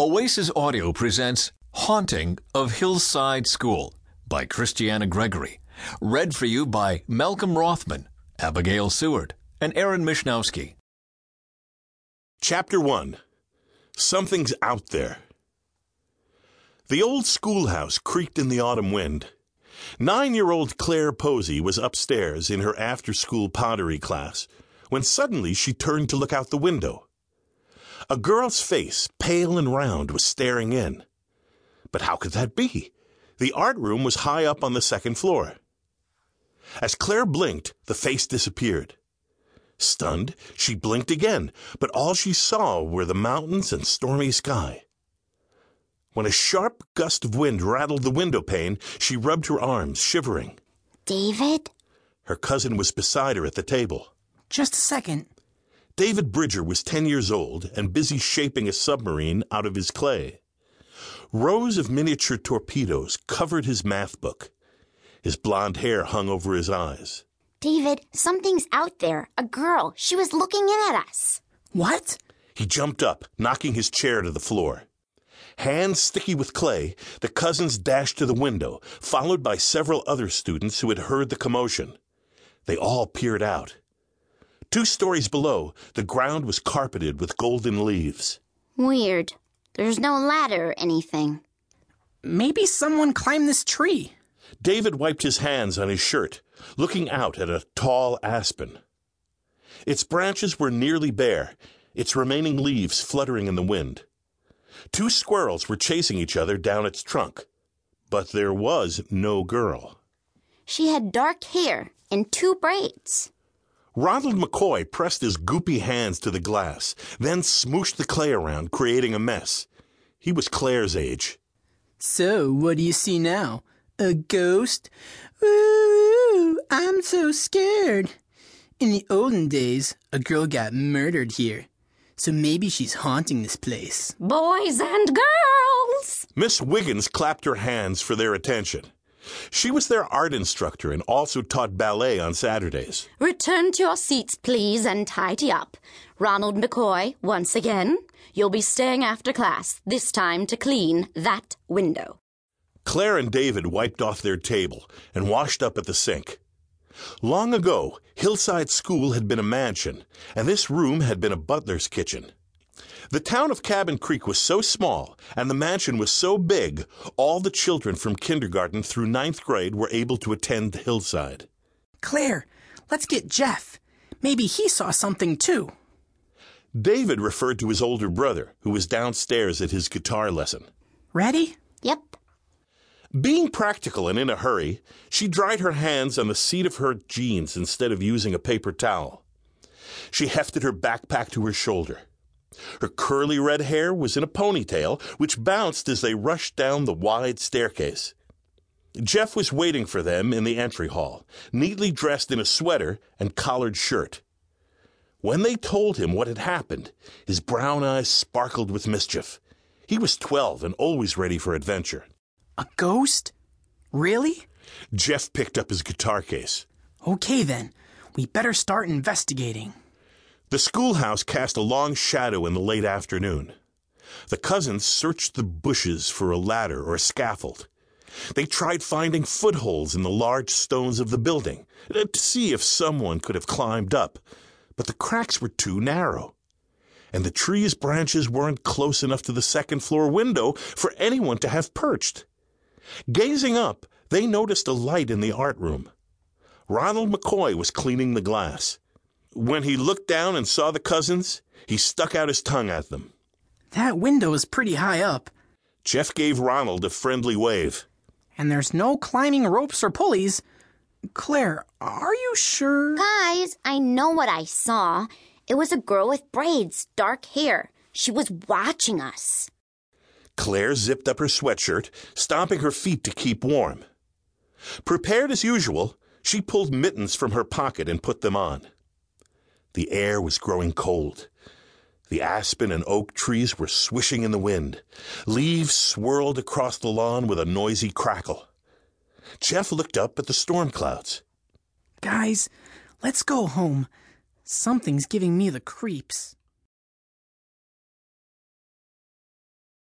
Oasis Audio presents Haunting of Hillside School by Kristiana Gregory. Read for you by Malcolm Rothman, Abigail Seward, and Aaron Mishnowski. Chapter 1 Something's Out There. The old schoolhouse creaked in the autumn wind. Nine year old Claire Posey was upstairs in her after school pottery class when suddenly she turned to look out the window. A girl's face, pale and round, was staring in. But how could that be? The art room was high up on the second floor. As Claire blinked, the face disappeared. Stunned, she blinked again, but all she saw were the mountains and stormy sky. When a sharp gust of wind rattled the window pane, she rubbed her arms, shivering. David? Her cousin was beside her at the table. Just a second. David Bridger was 10 years old and busy shaping a submarine out of his clay. Rows of miniature torpedoes covered his math book. His blond hair hung over his eyes. David, something's out there. A girl. She was looking in at us. What? He jumped up, knocking his chair to the floor. Hands sticky with clay, the cousins dashed to the window, followed by several other students who had heard the commotion. They all peered out. Two stories below, the ground was carpeted with golden leaves. Weird. There's no ladder or anything. Maybe someone climbed this tree. David wiped his hands on his shirt, looking out at a tall aspen. Its branches were nearly bare, its remaining leaves fluttering in the wind. Two squirrels were chasing each other down its trunk, but there was no girl. She had dark hair and two braids. Ronald McCoy pressed his goopy hands to the glass, then smooshed the clay around, creating a mess. He was Claire's age. So, what do you see now? A ghost? Ooh, I'm so scared. In the olden days, a girl got murdered here. So maybe she's haunting this place. Boys and girls! Miss Wiggins clapped her hands for their attention. She was their art instructor and also taught ballet on Saturdays. Return to your seats, please, and tidy up. Ronald McCoy, once again, you'll be staying after class, this time to clean that window. Claire and David wiped off their table and washed up at the sink. Long ago, Hillside School had been a mansion, and this room had been a butler's kitchen. The town of Cabin Creek was so small, and the mansion was so big, all the children from kindergarten through ninth grade were able to attend the Hillside. Claire, let's get Jeff. Maybe he saw something too. David referred to his older brother, who was downstairs at his guitar lesson. Ready? Yep. Being practical and in a hurry, she dried her hands on the seat of her jeans instead of using a paper towel. She hefted her backpack to her shoulder. Her curly red hair was in a ponytail, which bounced as they rushed down the wide staircase. Jeff was waiting for them in the entry hall, neatly dressed in a sweater and collared shirt. When they told him what had happened, his brown eyes sparkled with mischief. He was twelve and always ready for adventure. A ghost? Really? Jeff picked up his guitar case. Okay then. We better start investigating. The schoolhouse cast a long shadow in the late afternoon. The cousins searched the bushes for a ladder or a scaffold. They tried finding footholds in the large stones of the building uh, to see if someone could have climbed up, but the cracks were too narrow. And the tree's branches weren't close enough to the second floor window for anyone to have perched. Gazing up, they noticed a light in the art room. Ronald McCoy was cleaning the glass. When he looked down and saw the cousins, he stuck out his tongue at them. That window is pretty high up, Jeff gave Ronald a friendly wave. and there's no climbing ropes or pulleys. Claire, are you sure? Guys, I know what I saw. It was a girl with braids, dark hair. She was watching us. Claire zipped up her sweatshirt, stomping her feet to keep warm. Prepared as usual, she pulled mittens from her pocket and put them on. The air was growing cold. The aspen and oak trees were swishing in the wind. Leaves swirled across the lawn with a noisy crackle. Jeff looked up at the storm clouds. Guys, let's go home. Something's giving me the creeps.